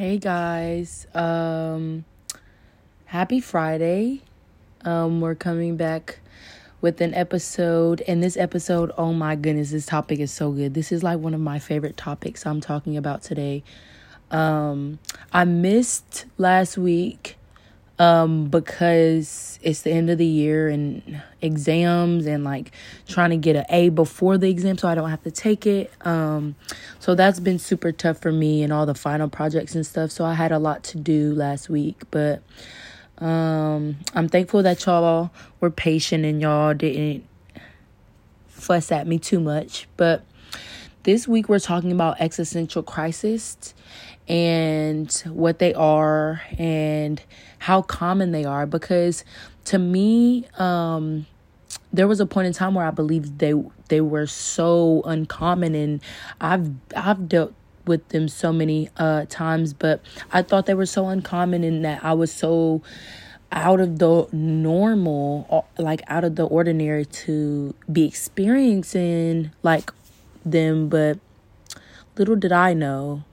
Hey guys. Um happy Friday. Um we're coming back with an episode and this episode, oh my goodness, this topic is so good. This is like one of my favorite topics I'm talking about today. Um I missed last week um, because it's the end of the year and exams and like trying to get an A before the exam so I don't have to take it. Um, so that's been super tough for me and all the final projects and stuff. So I had a lot to do last week, but um, I'm thankful that y'all were patient and y'all didn't fuss at me too much. But this week we're talking about existential crisis and what they are and how common they are because to me um there was a point in time where I believed they they were so uncommon and I've I've dealt with them so many uh times but I thought they were so uncommon and that I was so out of the normal like out of the ordinary to be experiencing like them but little did I know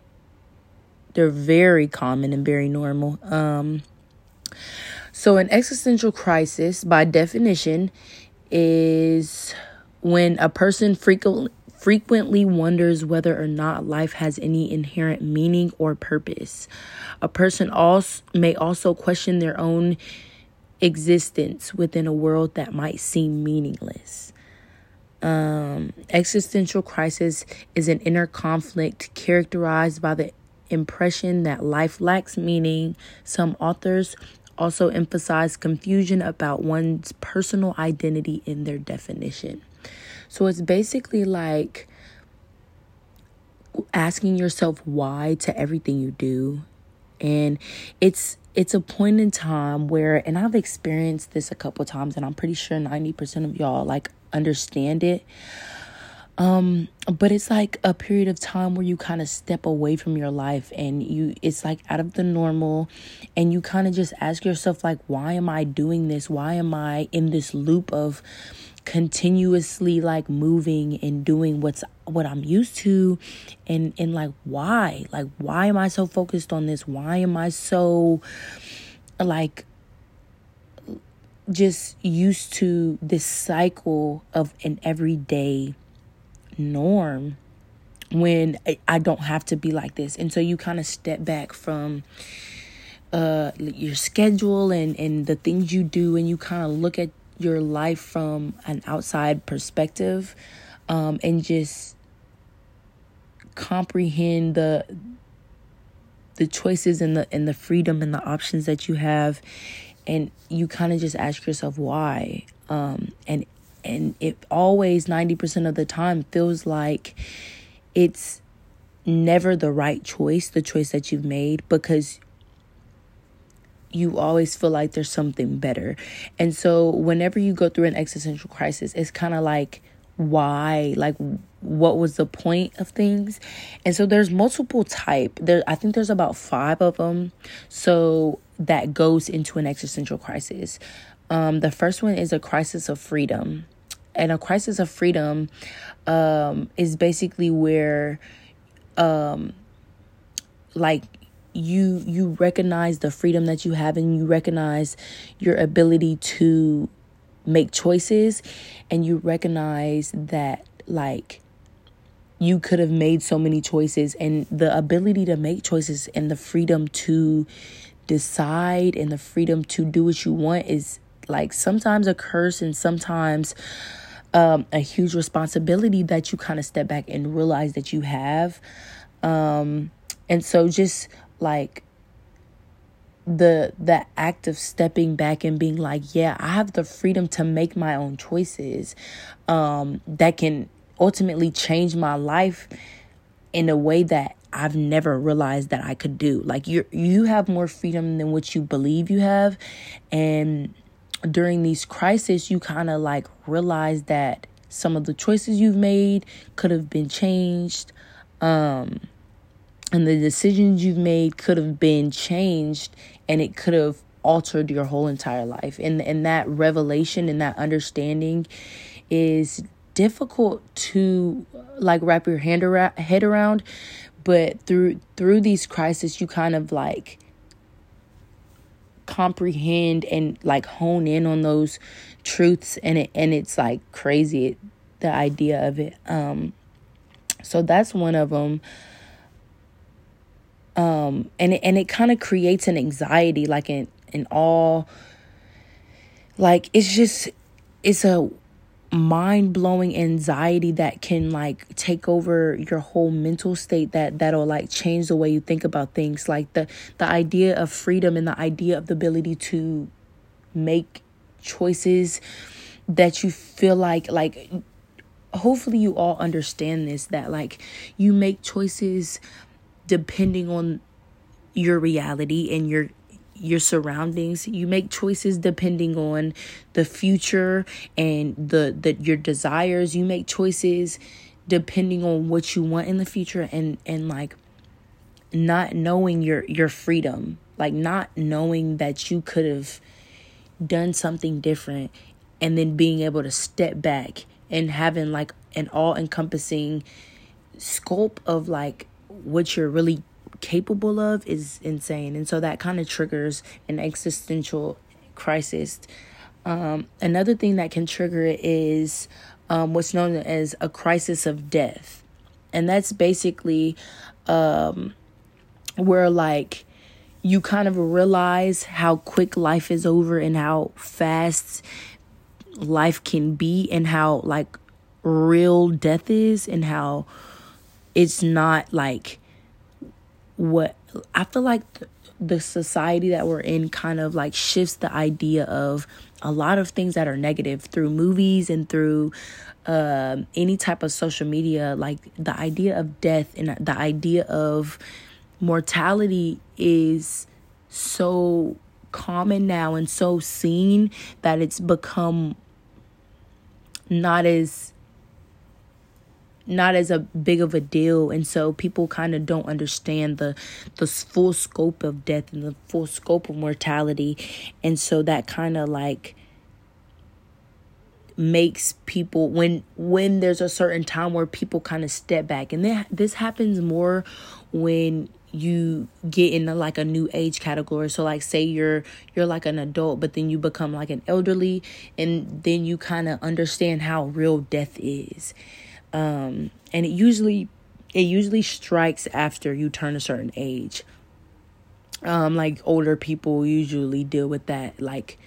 they're very common and very normal. Um, so, an existential crisis, by definition, is when a person frequently frequently wonders whether or not life has any inherent meaning or purpose. A person also may also question their own existence within a world that might seem meaningless. Um, existential crisis is an inner conflict characterized by the impression that life lacks meaning. Some authors also emphasize confusion about one's personal identity in their definition. So it's basically like asking yourself why to everything you do. And it's it's a point in time where and I've experienced this a couple times and I'm pretty sure 90% of y'all like understand it um, but it's like a period of time where you kind of step away from your life and you it's like out of the normal and you kind of just ask yourself like why am I doing this? Why am I in this loop of continuously like moving and doing what's what I'm used to and and like why? Like why am I so focused on this? Why am I so like just used to this cycle of an everyday norm when I don't have to be like this. And so you kind of step back from uh your schedule and and the things you do and you kind of look at your life from an outside perspective um and just comprehend the the choices and the and the freedom and the options that you have and you kind of just ask yourself why um and and it always 90% of the time feels like it's never the right choice, the choice that you've made because you always feel like there's something better. And so whenever you go through an existential crisis, it's kind of like why? Like what was the point of things? And so there's multiple type. There i think there's about five of them so that goes into an existential crisis. Um the first one is a crisis of freedom and a crisis of freedom um, is basically where um, like you you recognize the freedom that you have and you recognize your ability to make choices and you recognize that like you could have made so many choices and the ability to make choices and the freedom to decide and the freedom to do what you want is like sometimes a curse and sometimes um, a huge responsibility that you kind of step back and realize that you have. Um, and so just like the the act of stepping back and being like, yeah, I have the freedom to make my own choices um, that can ultimately change my life in a way that I've never realized that I could do. Like you you have more freedom than what you believe you have and during these crises, you kind of like realize that some of the choices you've made could have been changed. Um, and the decisions you've made could have been changed and it could have altered your whole entire life. And, and that revelation and that understanding is difficult to like wrap your hand around, head around but through through these crises you kind of like comprehend and like hone in on those truths and it and it's like crazy the idea of it. Um so that's one of them um and it, and it kind of creates an anxiety like in in all like it's just it's a mind blowing anxiety that can like take over your whole mental state that that'll like change the way you think about things. Like the the idea of freedom and the idea of the ability to make choices that you feel like like hopefully you all understand this that like you make choices depending on your reality and your your surroundings. You make choices depending on the future and the the your desires. You make choices depending on what you want in the future and and like not knowing your your freedom. Like not knowing that you could have done something different and then being able to step back and having like an all encompassing scope of like what you're really capable of is insane. And so that kind of triggers an existential crisis. Um, another thing that can trigger it is um, what's known as a crisis of death. And that's basically um, where, like, you kind of realize how quick life is over and how fast life can be, and how, like, real death is, and how it's not like what I feel like the society that we're in kind of like shifts the idea of a lot of things that are negative through movies and through uh, any type of social media. Like the idea of death and the idea of mortality is so common now and so seen that it's become not as not as a big of a deal. And so people kind of don't understand the the full scope of death and the full scope of mortality. And so that kind of like makes people when when there's a certain time where people kind of step back. And then this happens more when you get into like a new age category. So like say you're you're like an adult but then you become like an elderly and then you kind of understand how real death is um, and it usually it usually strikes after you turn a certain age. Um, like older people usually deal with that, like,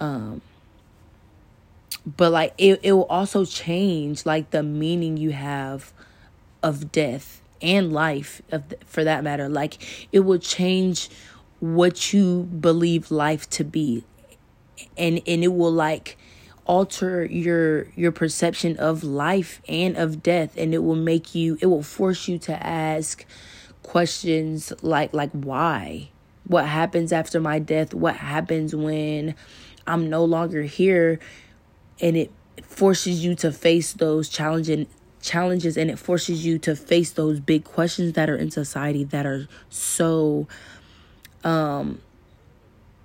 um, but like it, it will also change like the meaning you have of death and life of for that matter like it will change what you believe life to be and and it will like alter your your perception of life and of death and it will make you it will force you to ask questions like like why? What happens after my death? What happens when i'm no longer here? And it forces you to face those challenging challenges and it forces you to face those big questions that are in society that are so um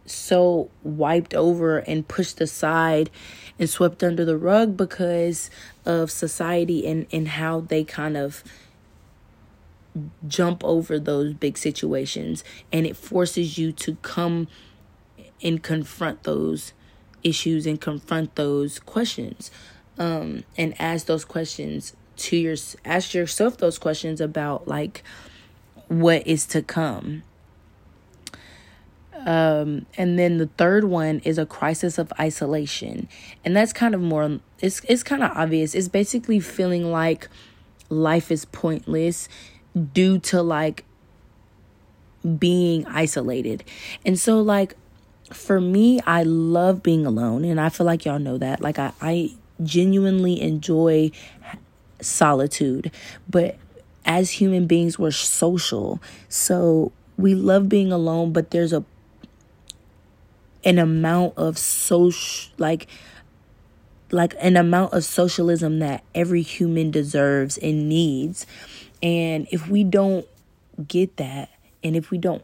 so wiped over and pushed aside and swept under the rug because of society and, and how they kind of jump over those big situations. And it forces you to come and confront those issues and confront those questions. Um, and ask those questions to your ask yourself those questions about like what is to come um, and then the third one is a crisis of isolation. And that's kind of more it's it's kind of obvious. It's basically feeling like life is pointless due to like being isolated. And so like for me, I love being alone and I feel like y'all know that. Like I I genuinely enjoy solitude, but as human beings we're social. So we love being alone, but there's a an amount of social like like an amount of socialism that every human deserves and needs. And if we don't get that and if we don't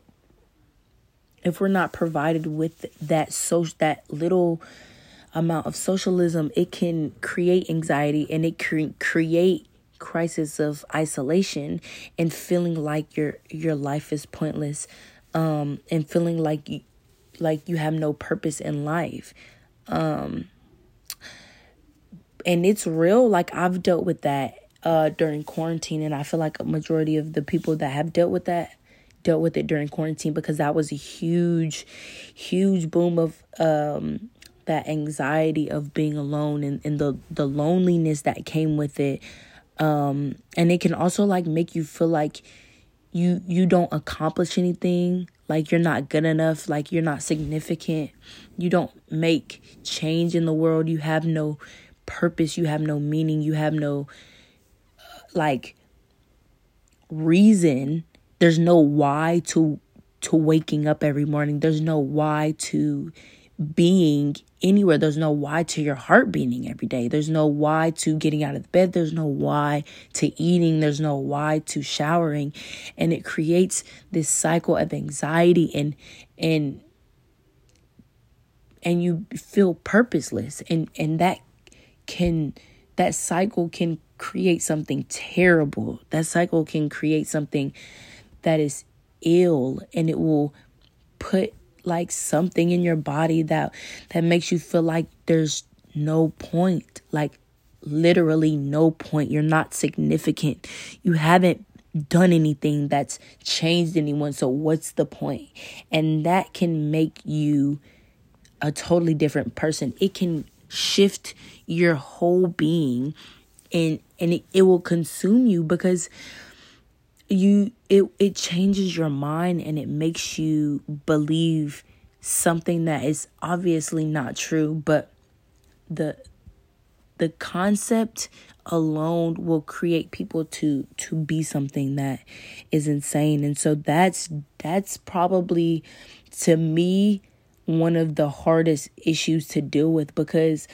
if we're not provided with that social that little amount of socialism, it can create anxiety and it can create crisis of isolation and feeling like your your life is pointless um and feeling like like you have no purpose in life. Um and it's real like I've dealt with that uh during quarantine and I feel like a majority of the people that have dealt with that dealt with it during quarantine because that was a huge huge boom of um that anxiety of being alone and, and the the loneliness that came with it. Um and it can also like make you feel like you you don't accomplish anything like you're not good enough. Like you're not significant. You don't make change in the world. You have no purpose. You have no meaning. You have no uh, like reason. There's no why to to waking up every morning. There's no why to being anywhere. There's no why to your heart beating every day. There's no why to getting out of bed. There's no why to eating. There's no why to showering. And it creates this cycle of anxiety and and and you feel purposeless and and that can that cycle can create something terrible. That cycle can create something that is ill and it will put like something in your body that that makes you feel like there's no point like literally no point. You're not significant. You haven't done anything that's changed anyone. So what's the point? And that can make you a totally different person. It can shift your whole being and and it, it will consume you because you it it changes your mind and it makes you believe something that is obviously not true but the the concept alone will create people to to be something that is insane. And so that's that's probably to me one of the hardest issues to deal with because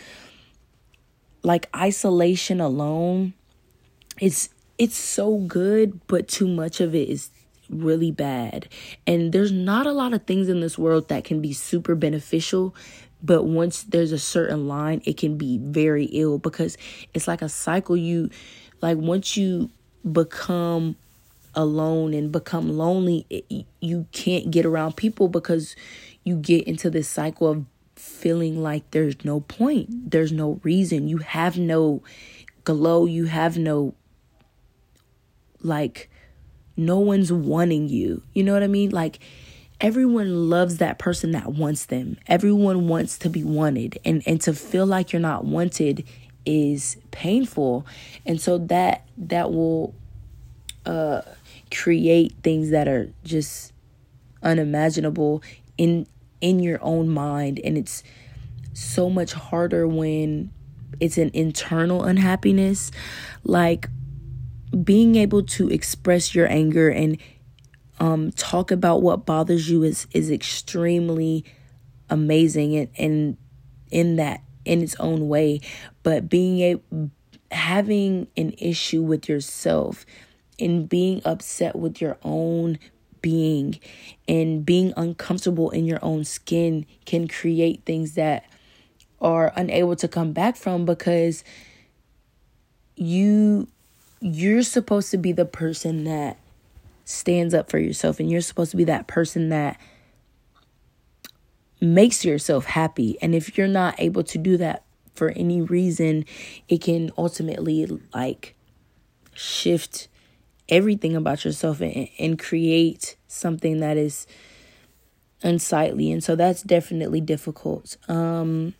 like isolation alone it's it's so good, but too much of it is really bad. And there's not a lot of things in this world that can be super beneficial, but once there's a certain line, it can be very ill because it's like a cycle. You, like, once you become alone and become lonely, it, you can't get around people because you get into this cycle of feeling like there's no point, there's no reason, you have no glow, you have no like no one's wanting you. You know what I mean? Like everyone loves that person that wants them. Everyone wants to be wanted and and to feel like you're not wanted is painful. And so that that will uh create things that are just unimaginable in in your own mind and it's so much harder when it's an internal unhappiness like being able to express your anger and um, talk about what bothers you is is extremely amazing and, and in that in its own way. But being a having an issue with yourself and being upset with your own being and being uncomfortable in your own skin can create things that are unable to come back from because you you're supposed to be the person that stands up for yourself and you're supposed to be that person that makes yourself happy. And if you're not able to do that for any reason, it can ultimately like shift everything about yourself and, and create something that is unsightly. And so that's definitely difficult. Um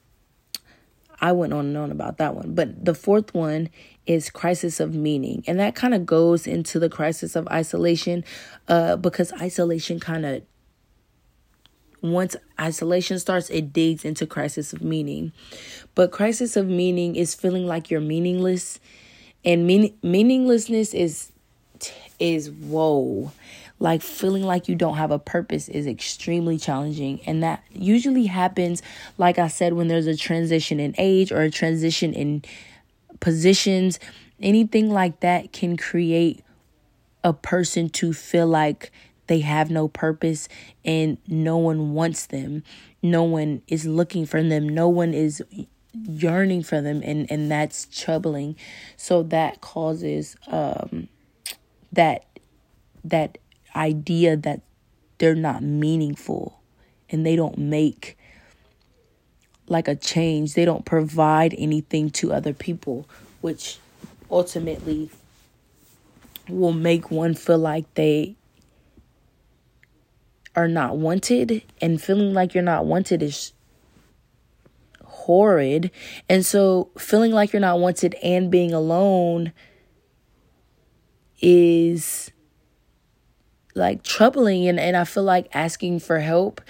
I went on and on about that one. But the fourth one is crisis of meaning. And that kind of goes into the crisis of isolation uh, because isolation kind of, once isolation starts, it digs into crisis of meaning. But crisis of meaning is feeling like you're meaningless. And mean- meaninglessness is, is whoa like feeling like you don't have a purpose is extremely challenging. And that usually happens like i said when there's a transition in age or a transition in positions. Anything like that can create a person to feel like they have no purpose and no one wants them. No one is looking for them. No one is yearning for them and and that's troubling. So that causes um that that idea that they're not meaningful and they don't make like a change they don't provide anything to other people which ultimately will make one feel like they are not wanted and feeling like you're not wanted is horrid. And so feeling like you're not wanted and being alone is like troubling and, and I feel like asking for help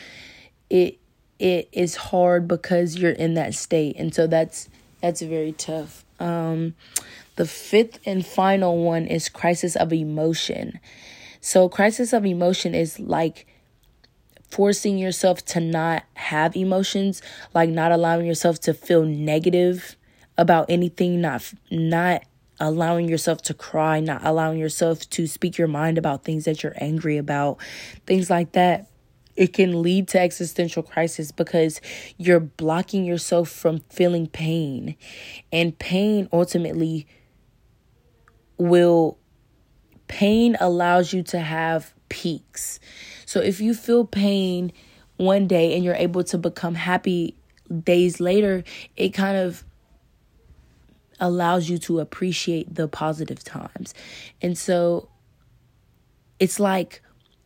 it it is hard because you're in that state. And so that's that's very tough. Um the fifth and final one is crisis of emotion. So crisis of emotion is like forcing yourself to not have emotions, like not allowing yourself to feel negative about anything, not not allowing yourself to cry, not allowing yourself to speak your mind about things that you're angry about, things like that. It can lead to existential crisis because you're blocking yourself from feeling pain. And pain ultimately will pain allows you to have peaks. So if you feel pain one day and you're able to become happy days later, it kind of allows you to appreciate the positive times. And so it's like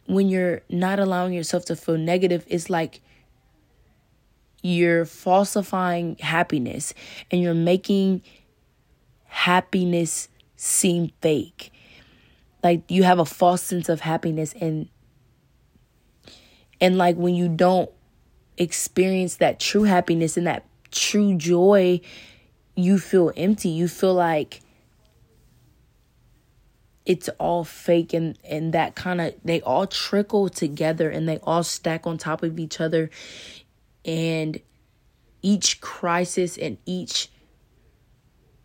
when you're not allowing yourself to feel negative, it's like you're falsifying happiness and you're making happiness seem fake. Like you have a false sense of happiness and and like when you don't experience that true happiness and that true joy, you feel empty. You feel like it's all fake and and that kind of they all trickle together and they all stack on top of each other and each crisis and each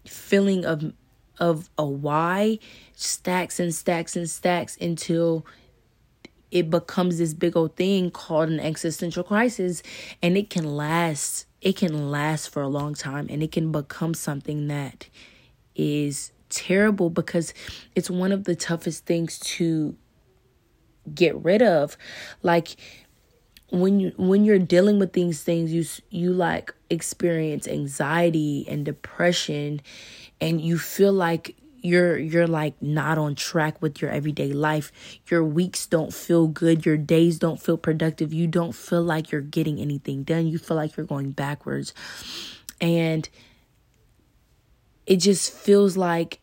feeling of of a why stacks and stacks and stacks until it becomes this big old thing called an existential crisis and it can last it can last for a long time and it can become something that is terrible because it's one of the toughest things to get rid of. Like when you when you're dealing with these things you you like experience anxiety and depression and you feel like you're you're like not on track with your everyday life. Your weeks don't feel good. Your days don't feel productive. You don't feel like you're getting anything done. You feel like you're going backwards. And it just feels like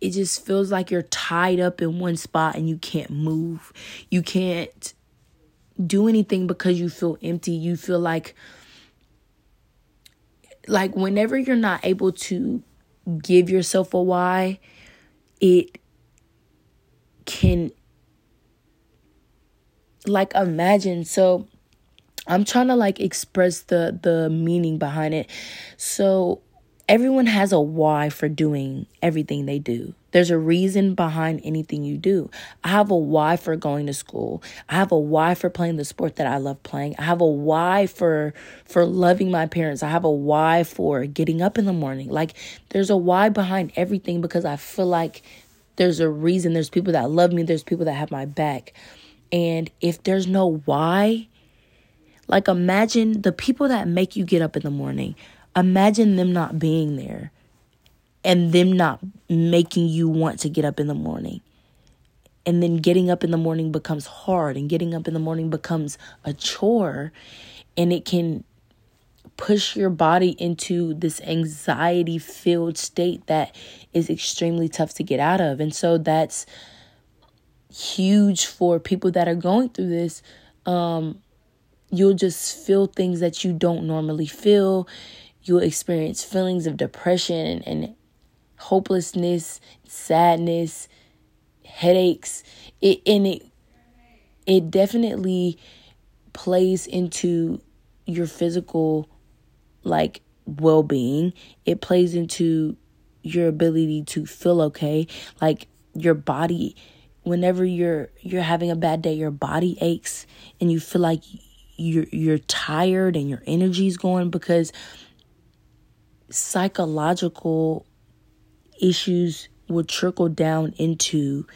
it just feels like you're tied up in one spot and you can't move. You can't do anything because you feel empty. You feel like like whenever you're not able to give yourself a why, it can like imagine so I'm trying to like express the the meaning behind it. So everyone has a why for doing everything they do. There's a reason behind anything you do. I have a why for going to school. I have a why for playing the sport that I love playing. I have a why for for loving my parents. I have a why for getting up in the morning. Like there's a why behind everything because I feel like there's a reason. There's people that love me, there's people that have my back. And if there's no why, like imagine the people that make you get up in the morning. Imagine them not being there and them not making you want to get up in the morning. And then getting up in the morning becomes hard, and getting up in the morning becomes a chore, and it can push your body into this anxiety filled state that is extremely tough to get out of. And so that's huge for people that are going through this. Um, you'll just feel things that you don't normally feel. You'll experience feelings of depression and hopelessness, sadness, headaches. It and it it definitely plays into your physical like well-being. It plays into your ability to feel okay. Like your body whenever you're you're having a bad day, your body aches and you feel like you're you're tired and your energy's going because psychological issues will trickle down into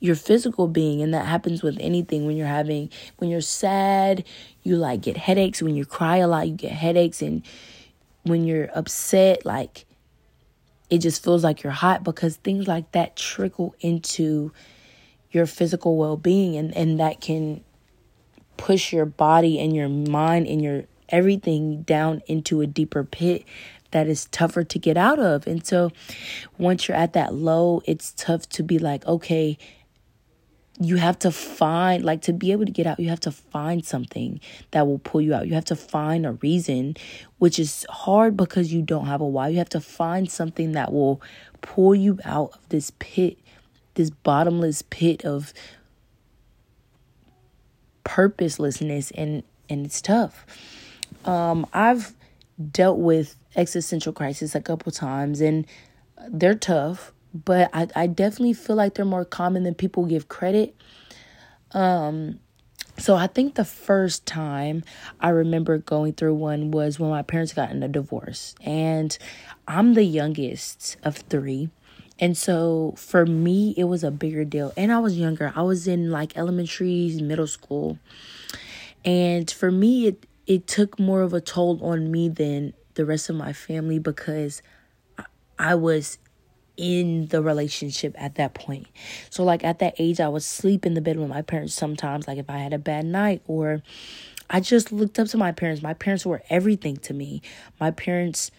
your physical being and that happens with anything. When you're having when you're sad you like get headaches. When you cry a lot you get headaches. And when you're upset like it just feels like you're hot because things like that trickle into your physical well-being and and that can push your body and your mind and your everything down into a deeper pit that is tougher to get out of. And so once you're at that low, it's tough to be like, okay, you have to find like to be able to get out you have to find something that will pull you out you have to find a reason which is hard because you don't have a why you have to find something that will pull you out of this pit this bottomless pit of purposelessness and and it's tough. Um I've dealt with existential crisis a couple times and they're tough, but I I definitely feel like they're more common than people give credit. Um so I think the first time I remember going through one was when my parents got in a divorce and I'm the youngest of 3 and so for me, it was a bigger deal. And I was younger. I was in like elementary, middle school. And for me, it it took more of a toll on me than the rest of my family because I was in the relationship at that point. So like at that age I would sleep in the bed with my parents sometimes like if I had a bad night or I just looked up to my parents. My parents were everything to me. My parents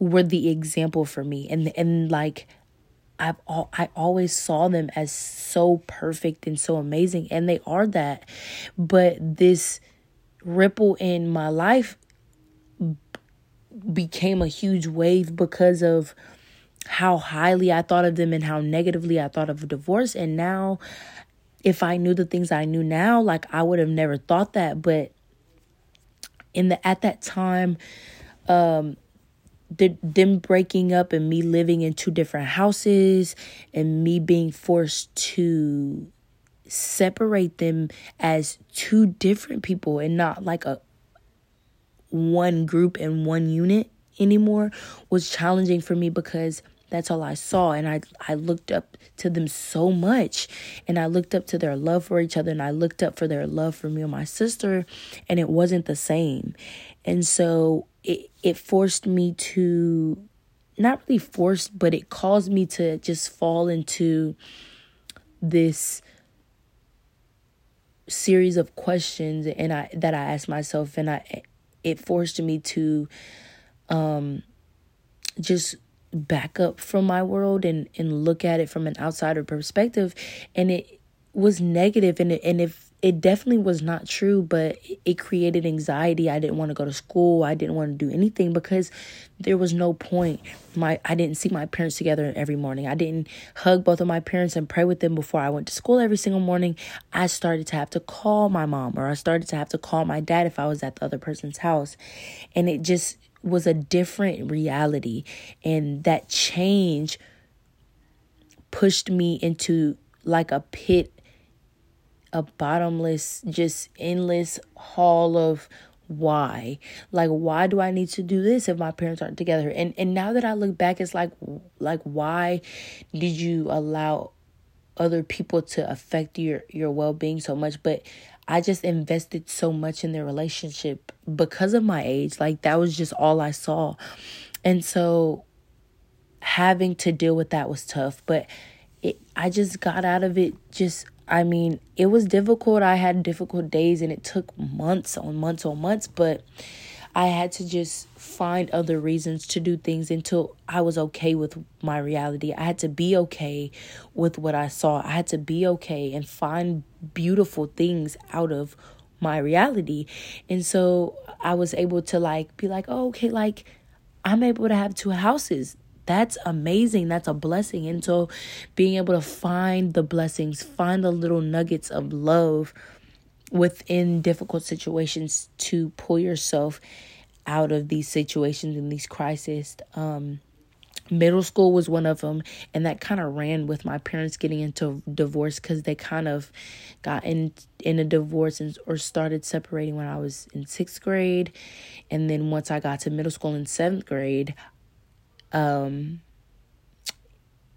were the example for me and and like I've all, I always saw them as so perfect and so amazing and they are that but this ripple in my life became a huge wave because of how highly I thought of them and how negatively I thought of divorce. And now if I knew the things I knew now like I would have never thought that. But in the at that time um the, them breaking up and me living in two different houses and me being forced to separate them as two different people and not like a one group and one unit anymore was challenging for me because that's all I saw and I I looked up to them so much and I looked up to their love for each other and I looked up for their love for me and my sister and it wasn't the same. And so it it forced me to not really forced, but it caused me to just fall into this series of questions and I that I asked myself and I it forced me to um just back up from my world and and look at it from an outsider perspective. And it was negative and it, and if it definitely was not true, but it created anxiety. I didn't want to go to school. I didn't want to do anything because there was no point. My I didn't see my parents together every morning. I didn't hug both of my parents and pray with them before I went to school every single morning. I started to have to call my mom or I started to have to call my dad if I was at the other person's house. And it just was a different reality and that change pushed me into like a pit a bottomless, just endless hall of why. Like why do i need to do this if my parents aren't together? And and now that i look back it's like like why did you allow other people to affect your your well-being so much? But i just invested so much in their relationship because of my age. Like that was just all i saw. And so having to deal with that was tough. But it i just got out of it just I mean, it was difficult. I had difficult days and it took months on months on months, but I had to just find other reasons to do things until I was okay with my reality. I had to be okay with what I saw. I had to be okay and find beautiful things out of my reality. And so I was able to like be like, oh, okay, like I'm able to have two houses that's amazing. That's a blessing. And so being able to find the blessings, find the little nuggets of love within difficult situations to pull yourself out of these situations and these crises um middle school was one of them and that kind of ran with my parents getting into divorce because they kind of got in in a divorce and or started separating when i was in sixth grade and then once i got to middle school in seventh grade um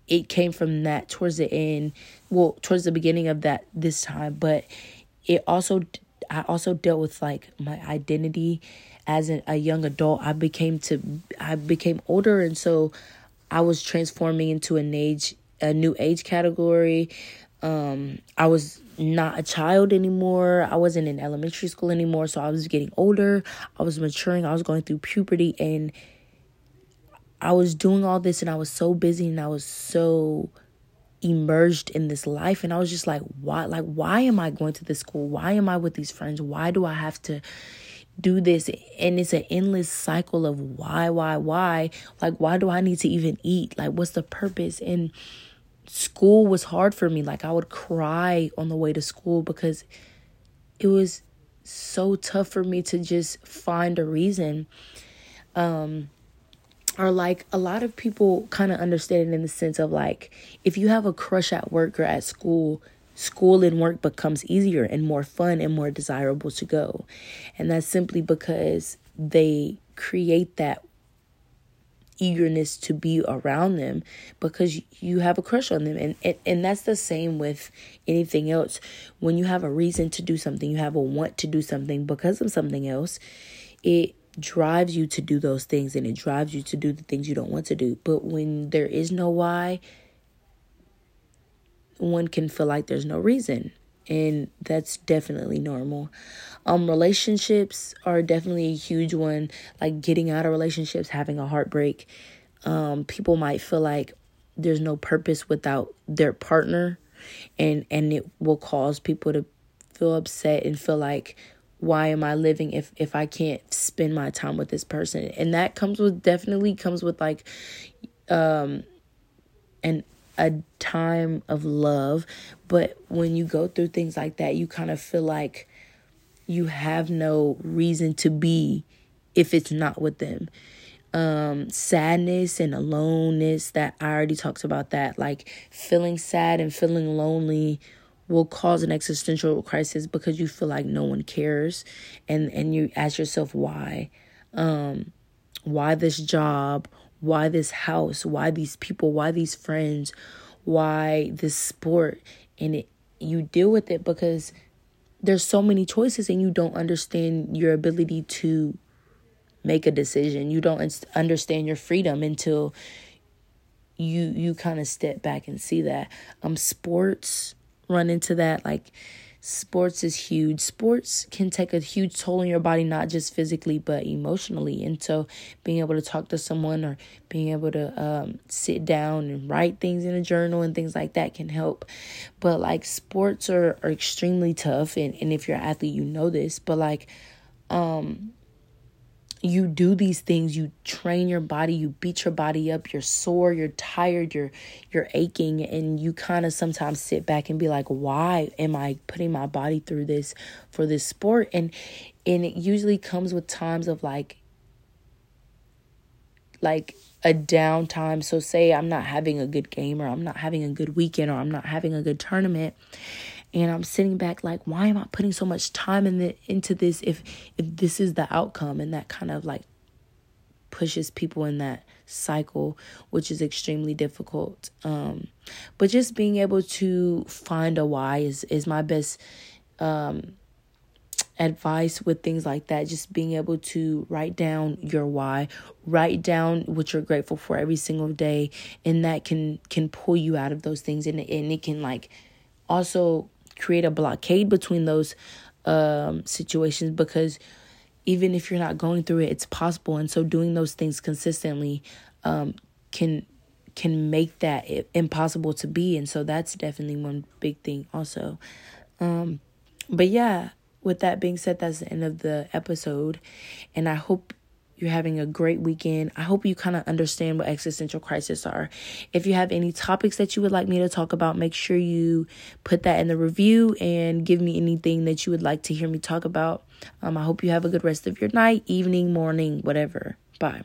it came from that towards the end well towards the beginning of that this time but it also i also dealt with like my identity as a young adult i became to i became older and so I was transforming into an age, a new age category. Um, I was not a child anymore. I wasn't in elementary school anymore. So I was getting older. I was maturing. I was going through puberty and I was doing all this and I was so busy and I was so immersed in this life and I was just like why like why am I going to this school? Why am I with these friends? Why do I have to do this? And it's an endless cycle of why why why? Like why do i need to even eat? Like what's the purpose? And school was hard for me. Like i would cry on the way to school because it was so tough for me to just find a reason. Um or like a lot of people kind of understand it in the sense of like if you have a crush at work or at school school and work becomes easier and more fun and more desirable to go. And that's simply because they create that eagerness to be around them because you have a crush on them and, and and that's the same with anything else when you have a reason to do something you have a want to do something because of something else it drives you to do those things and it drives you to do the things you don't want to do. But when there is no why one can feel like there's no reason. And that's definitely normal. Um relationships are definitely a huge one. Like getting out of relationships having a heartbreak. Um people might feel like there's no purpose without their partner. And and it will cause people to feel upset and feel like why am i living if if i can't spend my time with this person and that comes with definitely comes with like um and a time of love. But when you go through things like that, you kind of feel like you have no reason to be if it's not with them. Um, sadness and aloneness that I already talked about that. Like feeling sad and feeling lonely will cause an existential crisis because you feel like no one cares. And and you ask yourself why um why this job? Why this house, why these people, why these friends, why this sport? And it you deal with it because there's so many choices and you don't understand your ability to make a decision. You don't understand your freedom until you you kind of step back and see that. Um sports run into that like sports is huge. Sports can take a huge toll on your body, not just physically, but emotionally. And so, being able to talk to someone or being able to um, sit down and write things in a journal and things like that can help. But like, sports are, are extremely tough. And, and if you're an athlete, you know this. But like, um, you do these things you train your body you beat your body up you're sore you're tired you're you're aching and you kind of sometimes sit back and be like why am i putting my body through this for this sport? And and it usually comes with times of like like a downtime. So say i'm not having a good game or i'm not having a good weekend or i'm not having a good tournament and I'm sitting back like why am I putting so much time in the into this if if this is the outcome? And that kind of like pushes people in that cycle which is extremely difficult. Um but just being able to find a why is is my best um advice with things like that. Just being able to write down your why write down what you're grateful for every single day and that can can pull you out of those things. And, and it can like also create a blockade between those um, situations because even if you're not going through it, it's possible. And so doing those things consistently um, can can make that impossible to be. And so that's definitely one big thing also. Um, but yeah, with that being said, that's the end of the episode. And I hope you're having a great weekend. I hope you kind of understand what existential crises are. If you have any topics that you would like me to talk about, make sure you put that in the review and give me anything that you would like to hear me talk about. Um, I hope you have a good rest of your night, evening, morning, whatever. Bye.